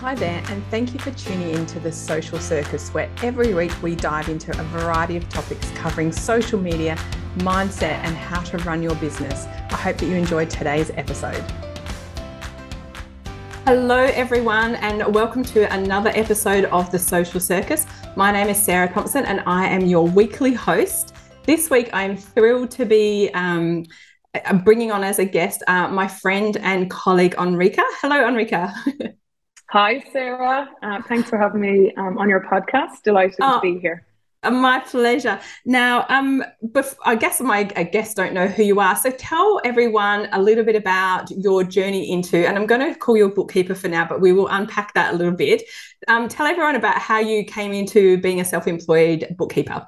Hi there, and thank you for tuning in to the Social Circus, where every week we dive into a variety of topics covering social media, mindset, and how to run your business. I hope that you enjoyed today's episode. Hello, everyone, and welcome to another episode of the Social Circus. My name is Sarah Thompson, and I am your weekly host. This week, I'm thrilled to be um, bringing on as a guest uh, my friend and colleague, Enrika. Hello, Enrika. Hi, Sarah. Uh, thanks for having me um, on your podcast. Delighted oh, to be here. Uh, my pleasure. Now, um, bef- I guess my guests don't know who you are, so tell everyone a little bit about your journey into. And I'm going to call you a bookkeeper for now, but we will unpack that a little bit. Um, tell everyone about how you came into being a self-employed bookkeeper.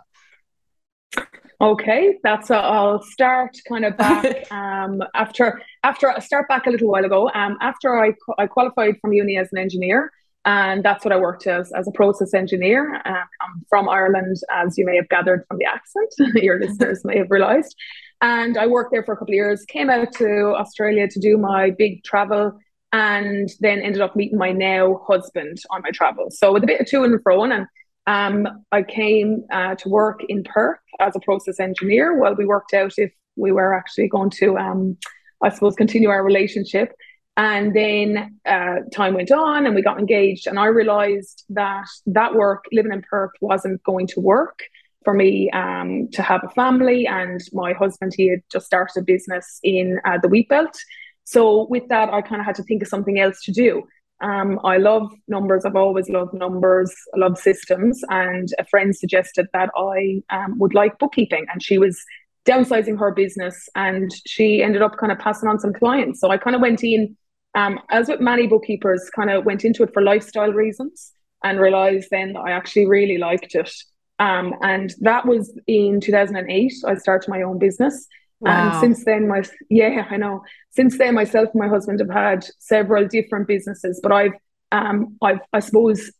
Okay, that's uh, I'll start kind of back um, after after I start back a little while ago. Um, after I I qualified from uni as an engineer, and that's what I worked as as a process engineer. Uh, I'm from Ireland, as you may have gathered from the accent. Your listeners may have realised. And I worked there for a couple of years. Came out to Australia to do my big travel, and then ended up meeting my now husband on my travels. So with a bit of to and fro, and um, I came uh, to work in Perth as a process engineer while we worked out if we were actually going to, um, I suppose, continue our relationship. And then uh, time went on and we got engaged. And I realized that that work, living in Perth, wasn't going to work for me um, to have a family. And my husband, he had just started a business in uh, the wheat belt. So with that, I kind of had to think of something else to do. Um, I love numbers. I've always loved numbers. I love systems. And a friend suggested that I um, would like bookkeeping. And she was downsizing her business and she ended up kind of passing on some clients. So I kind of went in, um, as with many bookkeepers, kind of went into it for lifestyle reasons and realized then that I actually really liked it. Um, and that was in 2008. I started my own business. Wow. And since then, my yeah, I know. Since then, myself and my husband have had several different businesses, but I've um, I've I suppose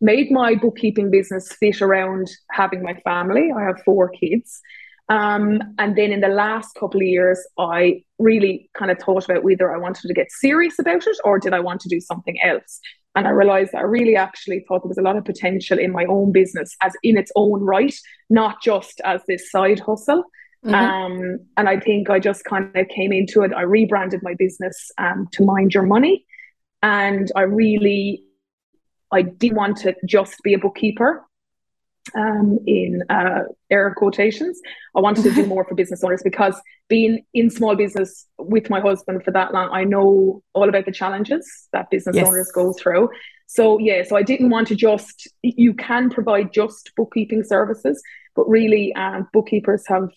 made my bookkeeping business fit around having my family. I have four kids. Um, and then in the last couple of years, I really kind of thought about whether I wanted to get serious about it or did I want to do something else. And I realized I really actually thought there was a lot of potential in my own business as in its own right, not just as this side hustle. Mm-hmm. Um, and I think I just kind of came into it. I rebranded my business um, to Mind Your Money. And I really, I didn't want to just be a bookkeeper um, in uh, air quotations. I wanted to do more for business owners because being in small business with my husband for that long, I know all about the challenges that business yes. owners go through. So, yeah, so I didn't want to just, you can provide just bookkeeping services, but really, um, bookkeepers have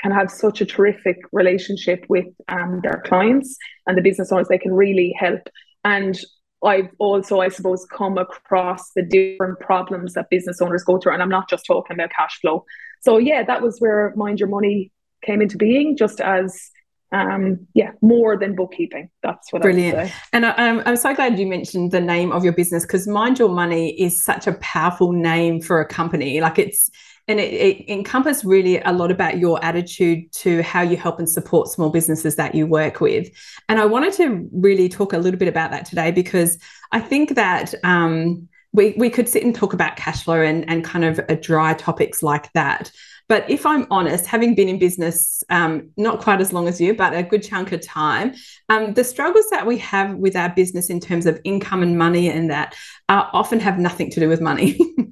can have such a terrific relationship with um, their clients and the business owners. They can really help. And I've also, I suppose, come across the different problems that business owners go through. And I'm not just talking about cash flow. So, yeah, that was where Mind Your Money came into being, just as um yeah more than bookkeeping that's what I brilliant and I, am I'm so glad you mentioned the name of your business because mind your money is such a powerful name for a company like it's and it, it encompasses really a lot about your attitude to how you help and support small businesses that you work with. And I wanted to really talk a little bit about that today because I think that um, we, we could sit and talk about cash flow and, and kind of dry topics like that. But if I'm honest, having been in business um, not quite as long as you, but a good chunk of time, um, the struggles that we have with our business in terms of income and money and that uh, often have nothing to do with money.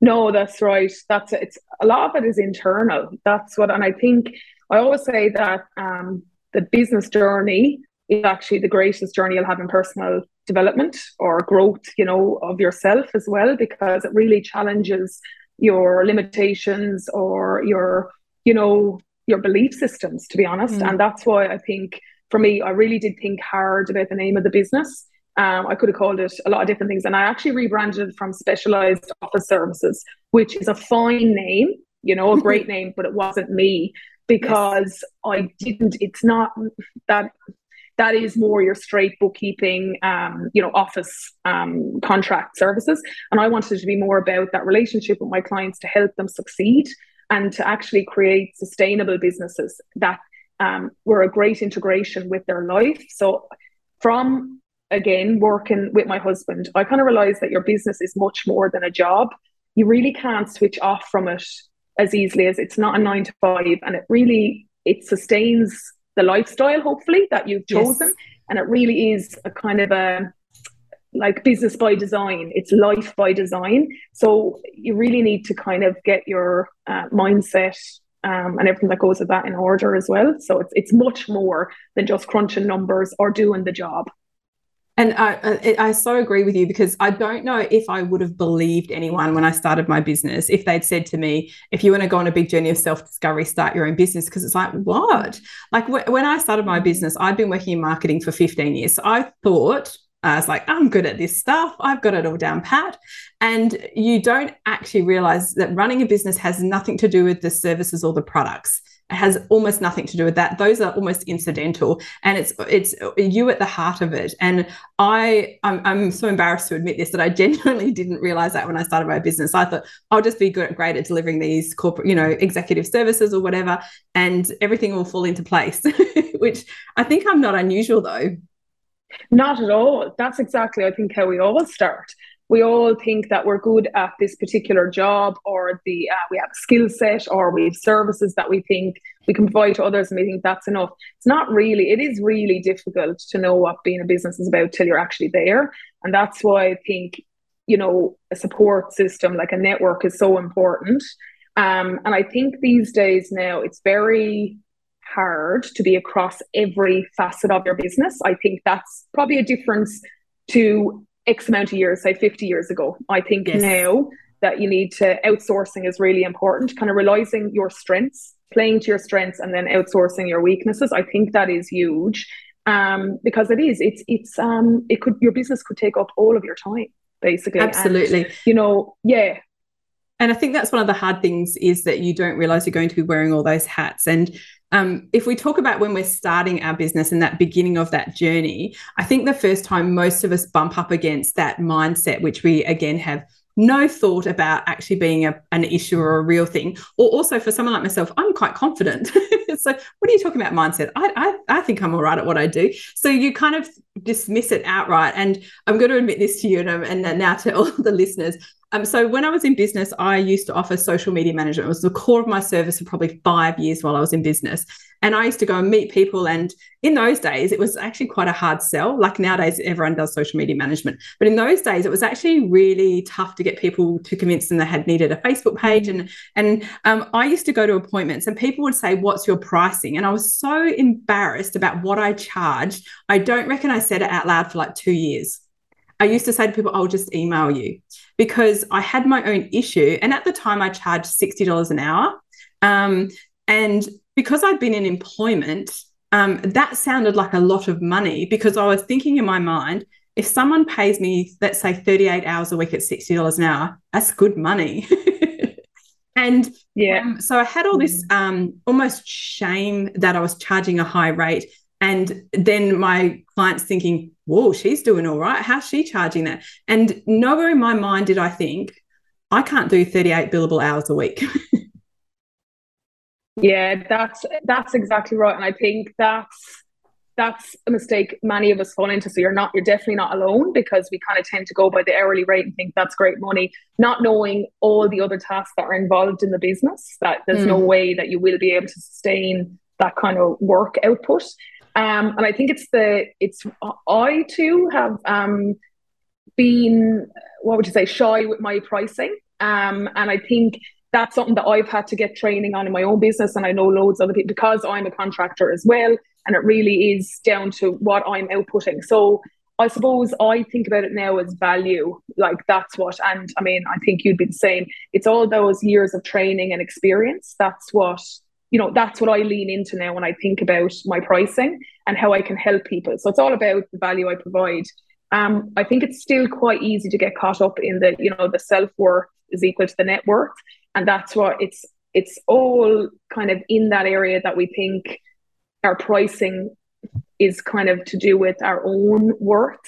No, that's right. That's it's a lot of it is internal. That's what, and I think I always say that um, the business journey is actually the greatest journey you'll have in personal development or growth, you know, of yourself as well, because it really challenges your limitations or your, you know, your belief systems, to be honest. Mm. And that's why I think for me, I really did think hard about the name of the business um, I could have called it a lot of different things. And I actually rebranded from Specialized Office Services, which is a fine name, you know, a great name, but it wasn't me because. I didn't, it's not that that is more your straight bookkeeping, um, you know, office um, contract services. And I wanted to be more about that relationship with my clients to help them succeed and to actually create sustainable businesses that um, were a great integration with their life. So from again working with my husband, I kind of realized that your business is much more than a job. You really can't switch off from it as easily as it's not a nine to five, and it really it sustains the lifestyle hopefully that you've chosen, yes. and it really is a kind of a like business by design. It's life by design. So you really need to kind of get your uh, mindset um, and everything that goes with that in order as well. So it's, it's much more than just crunching numbers or doing the job and I, I so agree with you because I don't know if I would have believed anyone when I started my business if they'd said to me, if you want to go on a big journey of self discovery, start your own business. Because it's like, what? Like when I started my mm. business, I'd been working in marketing for 15 years. So I thought I was like, I'm good at this stuff. I've got it all down pat. And you don't actually realize that running a business has nothing to do with the services or the products. Has almost nothing to do with that. Those are almost incidental, and it's it's you at the heart of it. And I I'm, I'm so embarrassed to admit this that I genuinely didn't realize that when I started my business. I thought I'll just be good, great at delivering these corporate, you know, executive services or whatever, and everything will fall into place. Which I think I'm not unusual though. Not at all. That's exactly, I think, how we all start. We all think that we're good at this particular job, or the uh, we have a skill set, or we have services that we think we can provide to others, and we think that's enough. It's not really. It is really difficult to know what being a business is about till you're actually there, and that's why I think you know a support system like a network is so important. Um, and I think these days now it's very hard to be across every facet of your business. I think that's probably a difference to X amount of years, say 50 years ago. I think yes. now that you need to outsourcing is really important, kind of realizing your strengths, playing to your strengths, and then outsourcing your weaknesses. I think that is huge. Um, because it is, it's it's um it could your business could take up all of your time, basically. Absolutely. And, you know, yeah, and I think that's one of the hard things is that you don't realize you're going to be wearing all those hats. And um, if we talk about when we're starting our business and that beginning of that journey, I think the first time most of us bump up against that mindset, which we again have no thought about actually being a, an issue or a real thing. Or also for someone like myself, I'm quite confident. so what are you talking about mindset? I, I, I think I'm all right at what I do. So you kind of dismiss it outright. And I'm going to admit this to you and, and now to all the listeners. Um, so when I was in business, I used to offer social media management. It was the core of my service for probably five years while I was in business. And I used to go and meet people. And in those days, it was actually quite a hard sell. Like nowadays, everyone does social media management. But in those days, it was actually really tough to get people to convince them they had needed a Facebook page. And and um, I used to go to appointments and people would say, What's your pricing? And I was so embarrassed about what I charged. I don't reckon I said it out loud for like two years. I used to say to people, I'll just email you because I had my own issue. And at the time, I charged $60 an hour. Um, and because I'd been in employment, um, that sounded like a lot of money because I was thinking in my mind, if someone pays me, let's say 38 hours a week at $60 an hour, that's good money. and yeah, um, so I had all this um, almost shame that I was charging a high rate. And then my clients thinking, whoa, she's doing all right. How's she charging that? And nowhere in my mind did I think, I can't do 38 billable hours a week. yeah, that's that's exactly right. And I think that's that's a mistake many of us fall into. So you're not, you're definitely not alone because we kind of tend to go by the hourly rate and think that's great money, not knowing all the other tasks that are involved in the business, that there's mm. no way that you will be able to sustain that kind of work output. Um, and I think it's the it's I too have um, been what would you say shy with my pricing, um, and I think that's something that I've had to get training on in my own business, and I know loads of other people because I'm a contractor as well, and it really is down to what I'm outputting. So I suppose I think about it now as value, like that's what, and I mean, I think you'd be the same. It's all those years of training and experience. That's what you know that's what i lean into now when i think about my pricing and how i can help people so it's all about the value i provide um, i think it's still quite easy to get caught up in the you know the self-worth is equal to the net worth and that's what it's it's all kind of in that area that we think our pricing is kind of to do with our own worth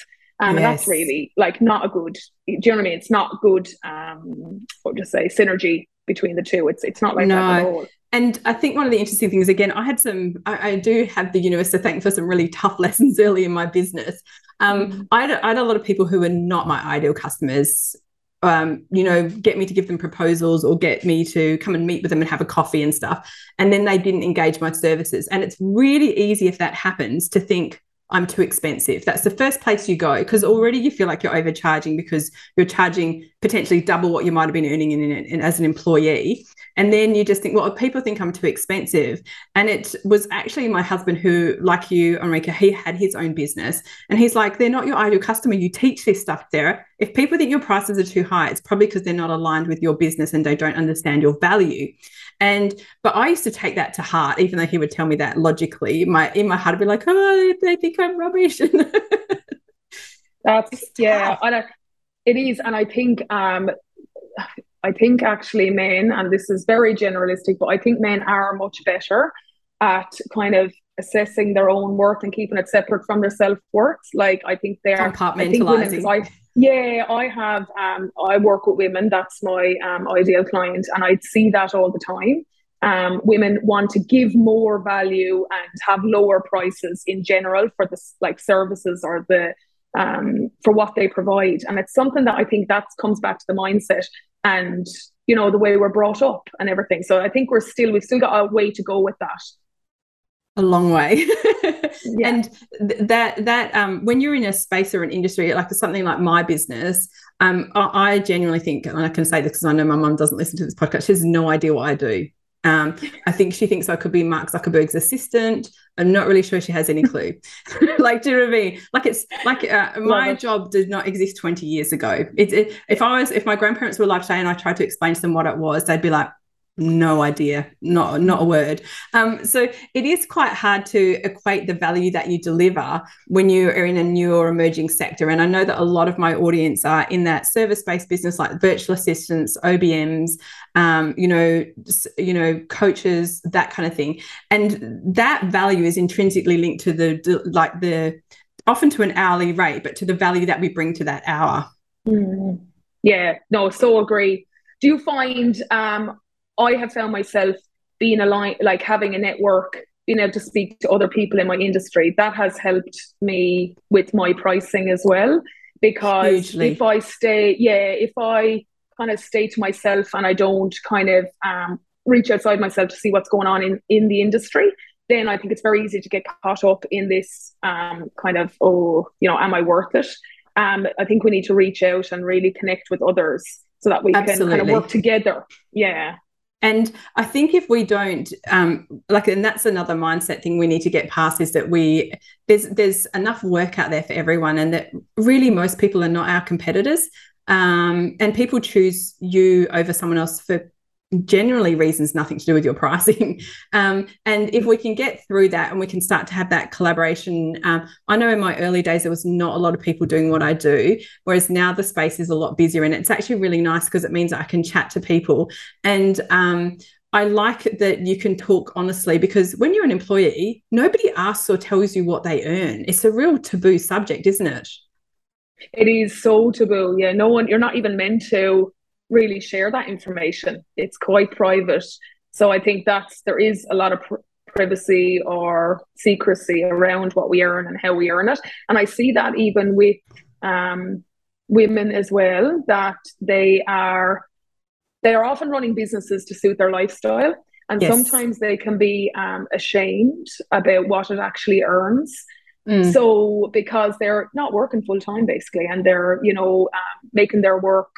um, yes. and that's really like not a good do you know what I mean? It's not good um what would you say synergy between the two. It's it's not like no. that at all. And I think one of the interesting things, again, I had some, I, I, do have the universe to thank for some really tough lessons early in my business. Um, mm. I, had, I had a lot of people who were not my ideal customers um, you know, get me to give them proposals or get me to come and meet with them and have a coffee and stuff. And then they didn't engage my services. And it's really easy if that happens to think, I'm too expensive. That's the first place you go because already you feel like you're overcharging because you're charging potentially double what you might have been earning in, in, in, as an employee. And then you just think, well, people think I'm too expensive. And it was actually my husband who, like you, Enrika, he had his own business. And he's like, they're not your ideal customer. You teach this stuff there. If people think your prices are too high, it's probably because they're not aligned with your business and they don't understand your value. And but I used to take that to heart, even though he would tell me that logically. My in my heart, I'd be like, "Oh, they think I'm rubbish." That's yeah, and it is, and I think um, I think actually men, and this is very generalistic, but I think men are much better at kind of assessing their own worth and keeping it separate from their self worth. Like I think they're compartmentalizing. I think yeah, I have. Um, I work with women. That's my um, ideal client, and I see that all the time. Um, women want to give more value and have lower prices in general for the like services or the um, for what they provide, and it's something that I think that comes back to the mindset and you know the way we're brought up and everything. So I think we're still we've still got a way to go with that a long way yeah. and th- that that um, when you're in a space or an industry like something like my business um, I, I genuinely think and i can say this because i know my mum doesn't listen to this podcast she has no idea what i do um, I think she thinks I could be Mark Zuckerberg's assistant. I'm not really sure she has any clue. like, do you know what I mean? Like, it's like uh, my job did not exist 20 years ago. It's it, if I was, if my grandparents were alive today and I tried to explain to them what it was, they'd be like, no idea. Not not a word. Um, so it is quite hard to equate the value that you deliver when you are in a new or emerging sector. And i know that a lot of my audience are in that service-based business like virtual assistants obms um, you know you know coaches that kind of thing. And that value is intrinsically linked to the like the often to an hourly rate but to the value that we bring to that hour. Mm. yeah. No so agree. Do you find um I have found myself being aligned, like having a network, being able to speak to other people in my industry. That has helped me with my pricing as well. Because Hugely. if I stay, yeah, if I kind of stay to myself and I don't kind of um, reach outside myself to see what's going on in, in the industry, then I think it's very easy to get caught up in this um, kind of, oh, you know, am I worth it? Um, I think we need to reach out and really connect with others so that we Absolutely. can kind of work together. Yeah. And I think if we don't, um, like, and that's another mindset thing we need to get past is that we there's there's enough work out there for everyone, and that really most people are not our competitors. Um, and people choose you over someone else for generally reasons nothing to do with your pricing. Um, and if we can get through that and we can start to have that collaboration, um, I know in my early days there was not a lot of people doing what I do, whereas now the space is a lot busier and it's actually really nice because it means I can chat to people. And um, I like that you can talk honestly because when you're an employee, nobody asks or tells you what they earn. It's a real taboo subject, isn't it? It is so taboo. Yeah, no one, you're not even meant to really share that information. It's quite private. So I think that's there is a lot of pr- privacy or secrecy around what we earn and how we earn it. And I see that even with um, women as well, that they are they are often running businesses to suit their lifestyle. And yes. sometimes they can be um, ashamed about what it actually earns. Mm. So because they're not working full time basically, and they're you know um, making their work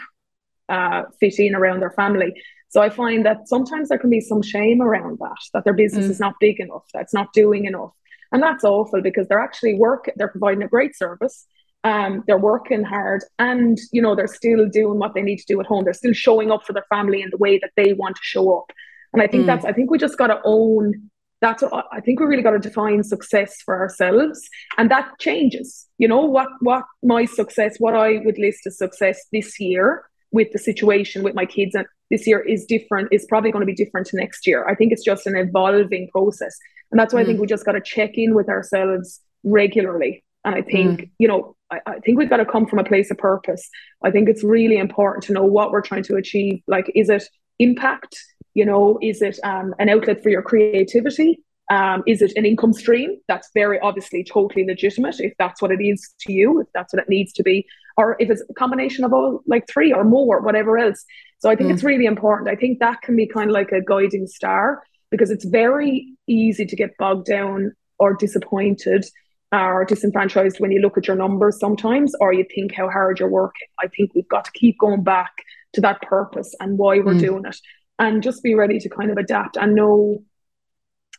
uh, fit in around their family. So I find that sometimes there can be some shame around that, that their business mm. is not big enough, that's not doing enough. And that's awful because they're actually work, they're providing a great service. Um, they're working hard and you know they're still doing what they need to do at home. They're still showing up for their family in the way that they want to show up. And I think mm. that's I think we just gotta own that's what I think we really got to define success for ourselves, and that changes. You know what what my success, what I would list as success this year with the situation with my kids and this year is different is probably going to be different to next year i think it's just an evolving process and that's why mm. i think mm. we just got to check in with ourselves regularly and i think mm. you know I, I think we've got to come from a place of purpose i think it's really important to know what we're trying to achieve like is it impact you know is it um, an outlet for your creativity Um, is it an income stream? That's very obviously totally legitimate if that's what it is to you, if that's what it needs to be, or if it's a combination of all like three or more, whatever else. So I think mm. it's really important. I think that can be kind of like a guiding star because it's very easy to get bogged down or disappointed or disenfranchised when you look at your numbers sometimes or you think how hard you're working. I think we've got to keep going back to that purpose and why we're mm. doing it and just be ready to kind of adapt and know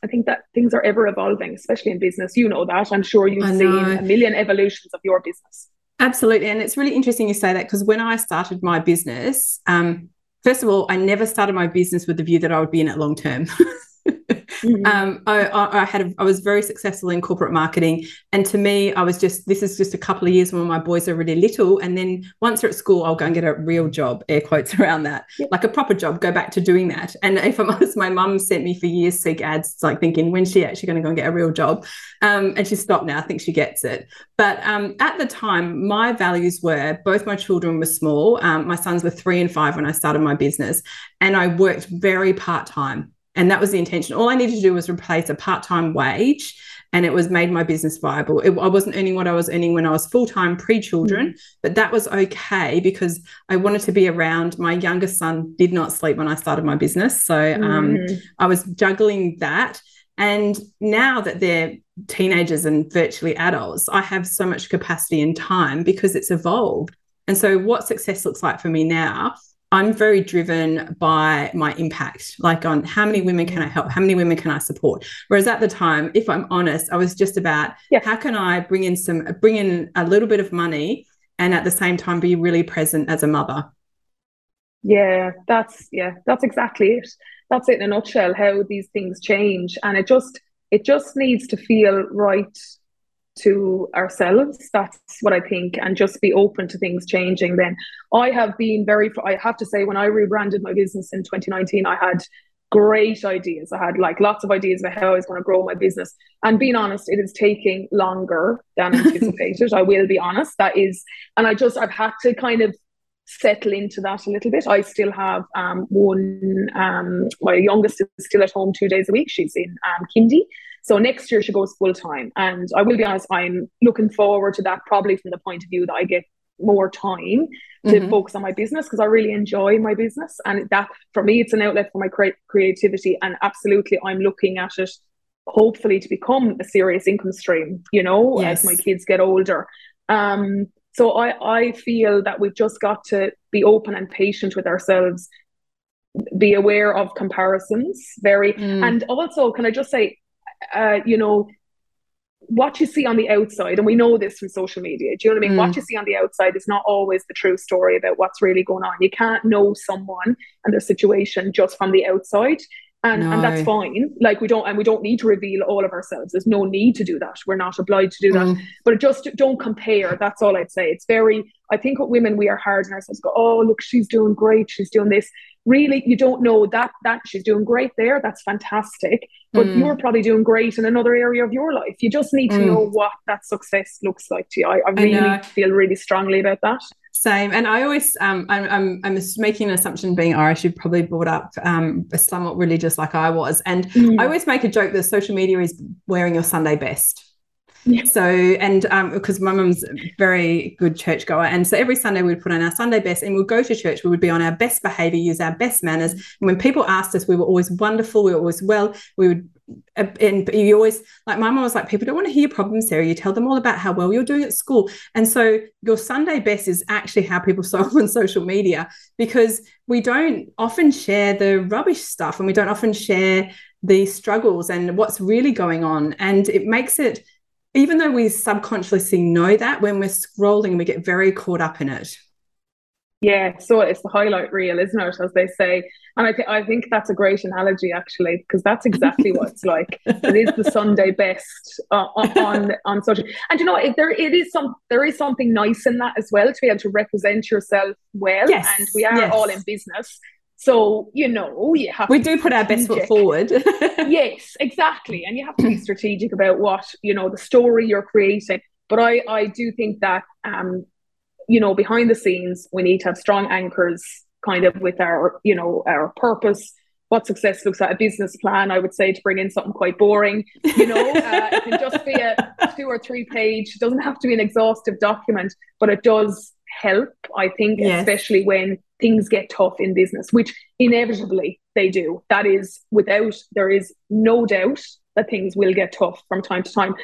I think that things are ever evolving, especially in business. You know that. I'm sure you've seen a million evolutions of your business. Absolutely. And it's really interesting you say that because when I started my business, um, first of all, I never started my business with the view that I would be in it long term. Mm-hmm. Um, I, I, had a, I was very successful in corporate marketing, and to me, I was just this is just a couple of years when my boys are really little, and then once they're at school, I'll go and get a real job, air quotes around that, like a proper job. Go back to doing that. And if I'm honest, my mum sent me for years seek ads, like thinking when's she actually going to go and get a real job, um, and she stopped now. I think she gets it. But um, at the time, my values were both my children were small. Um, my sons were three and five when I started my business, and I worked very part time and that was the intention. All I needed to do was replace a part time wage and it was made my business viable. It, I wasn't earning what I was earning when I was full time pre children, mm-hmm. but that was okay because I wanted to be around. My youngest son did not sleep when I started my business. So um, mm-hmm. I was juggling that. And now that they're teenagers and virtually adults, I have so much capacity and time because it's evolved. And so, what success looks like for me now I'm very driven by my impact, like on how many women can I help, how many women can I support. Whereas at the time, if I'm honest, I was just about yeah. how can I bring in some, bring in a little bit of money, and at the same time be really present as a mother. Yeah, that's yeah, that's exactly it. That's it in a nutshell. How these things change, and it just it just needs to feel right to ourselves. That's what I think, and just be open to things changing. Then I have been very, I have to say, when I rebranded my business in 2019, I had great ideas. I had like lots of ideas about how I was going to grow my business. And being honest, it is taking longer than anticipated. I will be honest. That is, and I just, I've had to kind of settle into that a little bit. I still have um, one, um, my youngest is still at home two days a week. She's in um, kindy. So next year she goes full time. And I will be honest, I'm looking forward to that probably from the point of view that I get more time to mm-hmm. focus on my business because I really enjoy my business. And that for me, it's an outlet for my cre- creativity. And absolutely, I'm looking at it hopefully to become a serious income stream, you know, yes. as my kids get older. Um, so I, I feel that we've just got to be open and patient with ourselves, be aware of comparisons, very, mm. and also, can I just say, uh, you know, what you see on the outside, and we know this from social media, do you know what I mean? Mm. What you see on the outside is not always the true story about what's really going on. You can't know someone and their situation just from the outside. And, no. and that's fine. Like we don't and we don't need to reveal all of ourselves. There's no need to do that. We're not obliged to do that. Mm. But just don't compare. That's all I'd say. It's very I think with women we are hard on ourselves. Go, oh look, she's doing great. She's doing this. Really you don't know that that she's doing great there. That's fantastic. But mm. you're probably doing great in another area of your life. You just need to mm. know what that success looks like to you. I, I really I feel really strongly about that. Same. And i always um i'm i'm, I'm making an assumption being irish. You've probably brought up um somewhat religious like i was. And mm. i always make a joke that social media is wearing your sunday best yeah. So, and um, because my mum's a very good churchgoer, and so every Sunday we'd put on our Sunday best and we'd go to church. We would be on our best behavior, use our best manners. And when people asked us, we were always wonderful, we were always well. We would, uh, and you always, like my mum was like, people don't want to hear your problems, Sarah. You tell them all about how well you're doing at school. And so your Sunday best is actually how people saw on social media because we don't often share the rubbish stuff and we don't often share the struggles and what's really going on. And it makes it, even though we subconsciously know that when we're scrolling we get very caught up in it yeah so it's the highlight reel isn't it as they say and i, th- I think that's a great analogy actually because that's exactly what it's like it is the sunday best uh, on on social and you know if there it is some there is something nice in that as well to be able to represent yourself well yes. and we are yes. all in business so, you know, you have We do put our best foot forward. yes, exactly. And you have to be strategic about what, you know, the story you're creating. But I, I do think that um, you know, behind the scenes, we need to have strong anchors kind of with our, you know, our purpose, what success looks like a business plan i would say to bring in something quite boring you know uh, it can just be a two or three page it doesn't have to be an exhaustive document but it does help i think yes. especially when things get tough in business which inevitably they do. That is without there is no doubt that things will get tough from time to time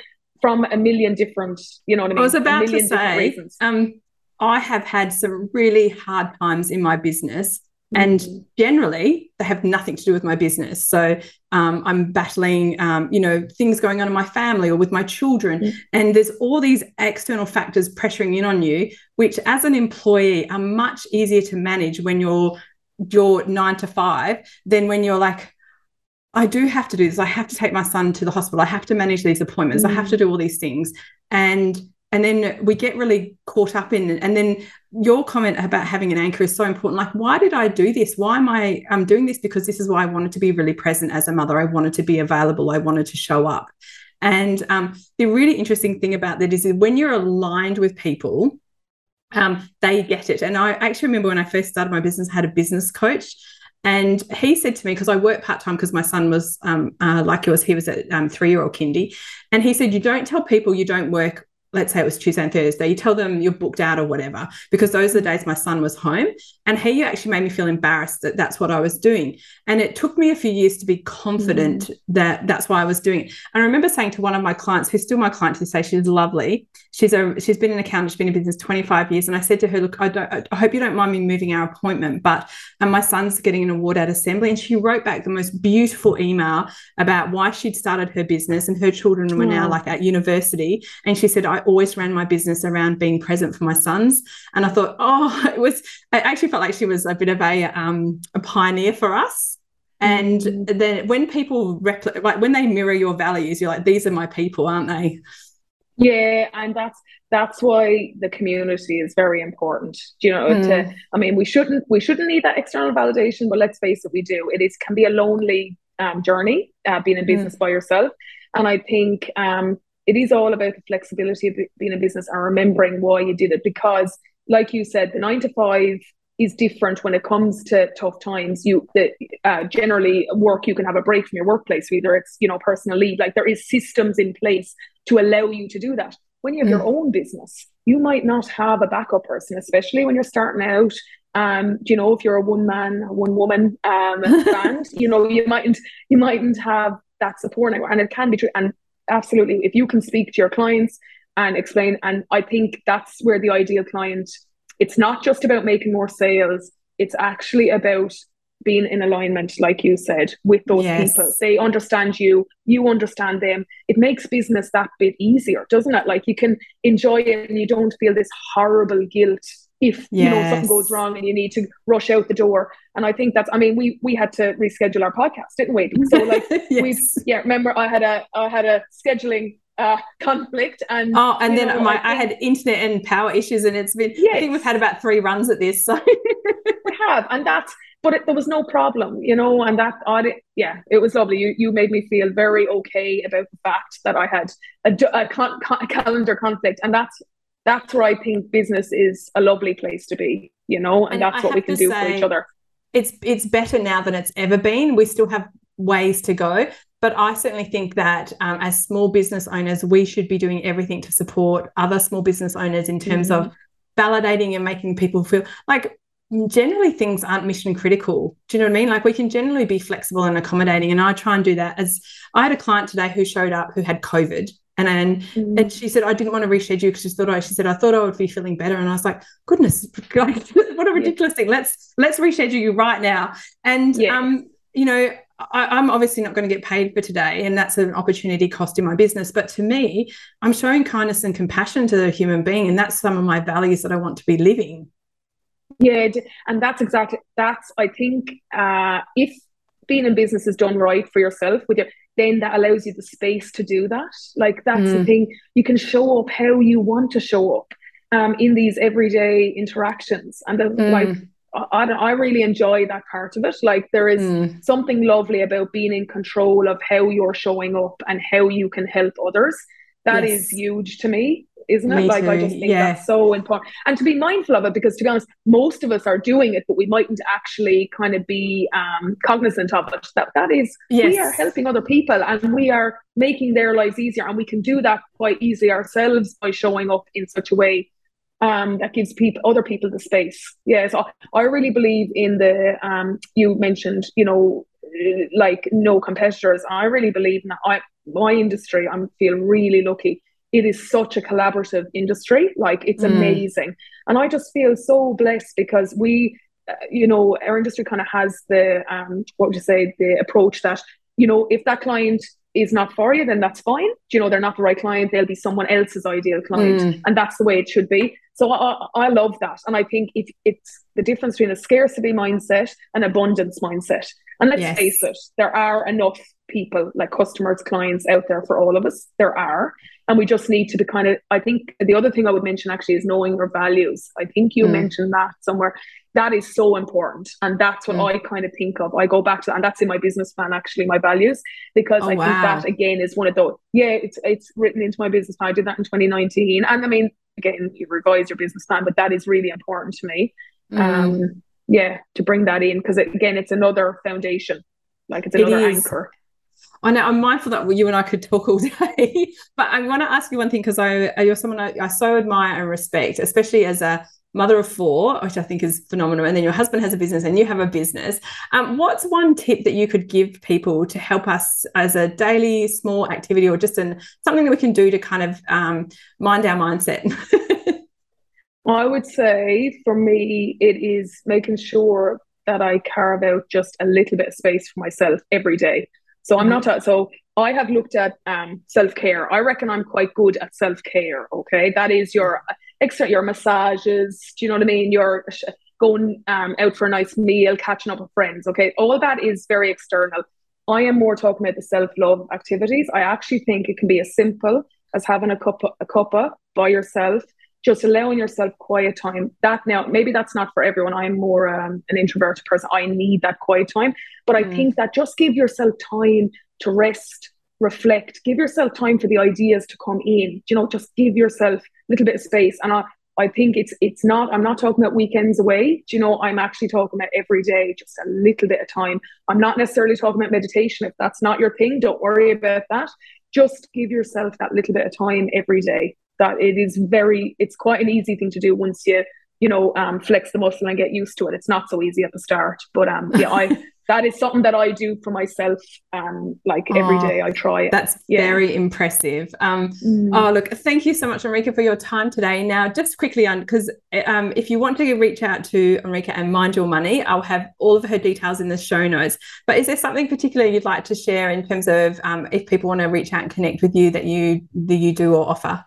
from a million different you know what i mean i was about to say um i have had some really hard times in my business and mm. generally they have nothing to do with my business so um, i'm battling um, you know things going on in my family or with my children mm. and there's all these external factors pressuring in on you which as an employee are much easier to manage when you're you're nine to five than when you're like I do have to do this. I have to take my son to the hospital. I have to manage these appointments. Mm. I have to do all these things. And and then we get really caught up in and then your comment about having an anchor is so important. Like why did i do this? Why am i i'm doing this because this is why i wanted to be really present as a mother. I wanted to be available. I wanted to show up. And um, the really interesting thing about that is when you're aligned with people um, they get it. And i actually remember when i first started my business I had a business coach and he said to me, because I work part time because my son was um, uh, like he was at um, three year old kindy. And he said, You don't tell people you don't work let's say it was Tuesday and Thursday, you tell them you're booked out or whatever, because those are the days my son was home. And he actually made me feel embarrassed that that's what I was doing. And it took me a few years to be confident mm. that that's why I was doing it. And I remember saying to one of my clients, who's still my client to this day, she's lovely. She's a she's been an accountant, she's been in business 25 years. And I said to her, look, I don't I hope you don't mind me moving our appointment, but and my son's getting an award at assembly. And she wrote back the most beautiful email about why she'd started her business and her children were now like at university. And she said, I always ran my business around being present for my sons. And I thought, oh, it was, I actually felt like she was a bit of a, um, a pioneer for us. And mm. then when people replicate, like when they mirror your values, you're like, these are my people, aren't they? Yeah, and that's that's why the community is very important. You know, mm. to I mean, we shouldn't we shouldn't need that external validation, but let's face it, we do. It is can be a lonely um, journey uh, being in business mm. by yourself, and I think um, it is all about the flexibility of being a business and remembering why you did it. Because, like you said, the nine to five is different when it comes to tough times. You the, uh, generally work you can have a break from your workplace, whether it's you know personal leave. Like there is systems in place to allow you to do that. When you have mm. your own business, you might not have a backup person, especially when you're starting out. Um, you know, if you're a one man, one woman um, band, you know, you mightn't you mightn't have that support, and it can be true. And absolutely. If you can speak to your clients and explain, and I think that's where the ideal client, it's not just about making more sales, it's actually about being in alignment, like you said, with those yes. people. They understand you, you understand them. It makes business that bit easier, doesn't it? Like you can enjoy it and you don't feel this horrible guilt if yes. you know something goes wrong and you need to rush out the door. And I think that's I mean, we we had to reschedule our podcast, didn't we? So like yes. we yeah, remember I had a I had a scheduling uh, conflict and oh and then know, my I, I, had internet and power issues and it's been yes. I think we've had about three runs at this so we have and that's but it, there was no problem you know and that audit yeah it was lovely you you made me feel very okay about the fact that I had a, a, con, a calendar conflict and that's that's where I think business is a lovely place to be, you know, and, and that's I what we can do for each other. It's it's better now than it's ever been. We still have ways to go, but I certainly think that um, as small business owners, we should be doing everything to support other small business owners in terms mm-hmm. of validating and making people feel like generally things aren't mission critical. Do you know what I mean? Like we can generally be flexible and accommodating. And I try and do that as I had a client today who showed up who had COVID and then mm. and she said, I didn't want to reschedule because she thought I she said, I thought I would be feeling better. And I was like, goodness, what a ridiculous yeah. thing. Let's let's reschedule you right now. And yeah. um, you know, I, am obviously not going to get paid for today, and that's an opportunity cost in my business. But to me, I'm showing kindness and compassion to the human being, and that's some of my values that I want to be living. Yeah, and that's exactly that's. I think uh, if being in business is done right for yourself with your then that allows you the space to do that. Like that's mm. the thing. You can show up how you want to show up um, in these everyday interactions. And the, mm. like I, I really enjoy that part of it. Like there is mm. something lovely about being in control of how you're showing up and how you can help others. That yes. is huge to me isn't it? Me like too. I just think yeah. that's so important. And to be mindful of it because to be honest, most of us are doing it, but we mightn't actually kind of be um, cognizant of it. That that is yes. we are helping other people and we are making their lives easier. And we can do that quite easily ourselves by showing up in such a way um, that gives people other people the space. Yeah, so I really believe in the um, you mentioned, you know, like no competitors. I really believe in that. I my industry, I feel really lucky it is such a collaborative industry. Like it's mm. amazing. And I just feel so blessed because we, uh, you know, our industry kind of has the, um, what would you say, the approach that, you know, if that client is not for you, then that's fine. You know, they're not the right client. They'll be someone else's ideal client. Mm. And that's the way it should be. So I, I love that. And I think it, it's the difference between a scarcity mindset and abundance mindset. And let's yes. face it, there are enough people like customers, clients out there for all of us. There are. And we just need to be kind of, I think the other thing I would mention actually is knowing your values. I think you mm. mentioned that somewhere. That is so important. And that's what mm. I kind of think of. I go back to, and that's in my business plan, actually, my values, because oh, I wow. think that again is one of those, yeah, it's, it's written into my business plan. I did that in 2019. And I mean, again, you revise your business plan, but that is really important to me. Mm. Um, yeah, to bring that in, because again, it's another foundation, like it's another it anchor. I know I'm mindful that you and I could talk all day, but I want to ask you one thing because I you're someone I, I, so admire and respect, especially as a mother of four, which I think is phenomenal. And then your husband has a business and you have a business. Um, what's one tip that you could give people to help us as a daily small activity or just in something that we can do to kind of um, mind our mindset? I would say for me, it is making sure that I carve out just a little bit of space for myself every day. So I'm not, mm-hmm. so I have looked at um, self care. I reckon I'm quite good at self care. Okay. That is your extra, your massages. Do you know what I mean? Your going um, out for a nice meal, catching up with friends. Okay. All that is very external. I am more talking about the self love activities. I actually think it can be as simple as having a cup, a cuppa by yourself just allowing yourself quiet time that now maybe that's not for everyone i'm more um, an introverted person i need that quiet time but i mm. think that just give yourself time to rest reflect give yourself time for the ideas to come in you know just give yourself a little bit of space and i I think it's it's not I'm not talking about weekends away. Do you know I'm actually talking about every day, just a little bit of time. I'm not necessarily talking about meditation. If that's not your thing, don't worry about that. Just give yourself that little bit of time every day that it is very it's quite an easy thing to do once you you know um, flex the muscle and get used to it. It's not so easy at the start but um yeah i that is something that i do for myself um like every oh, day i try it. that's yeah. very impressive. Um mm. oh look thank you so much enrika for your time today. Now just quickly on because um if you want to reach out to enrika and mind your money i'll have all of her details in the show notes. But is there something particular you'd like to share in terms of um, if people want to reach out and connect with you that you that you do or offer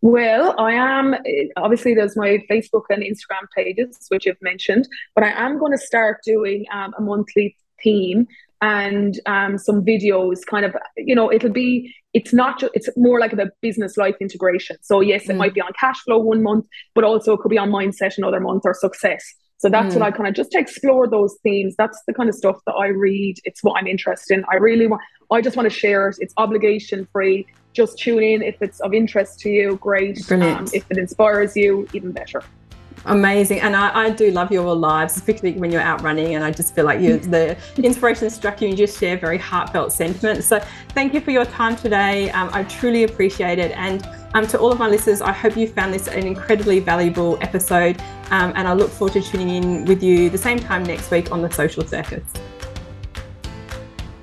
well, I am obviously there's my Facebook and Instagram pages, which you've mentioned, but I am going to start doing um, a monthly theme and um, some videos. Kind of, you know, it'll be it's not just it's more like a business life integration. So yes, it mm. might be on cash flow one month, but also it could be on mindset another month or success. So that's mm. what I kind of just to explore those themes. That's the kind of stuff that I read. It's what I'm interested in. I really want. I just want to share it. It's obligation free just tune in if it's of interest to you. Great. Um, if it inspires you, even better. Amazing. And I, I, do love your lives, particularly when you're out running. And I just feel like you the inspiration struck you and you just share very heartfelt sentiments. So thank you for your time today. Um, I truly appreciate it. And um, to all of my listeners, I hope you found this an incredibly valuable episode. Um, and I look forward to tuning in with you the same time next week on the Social Circus.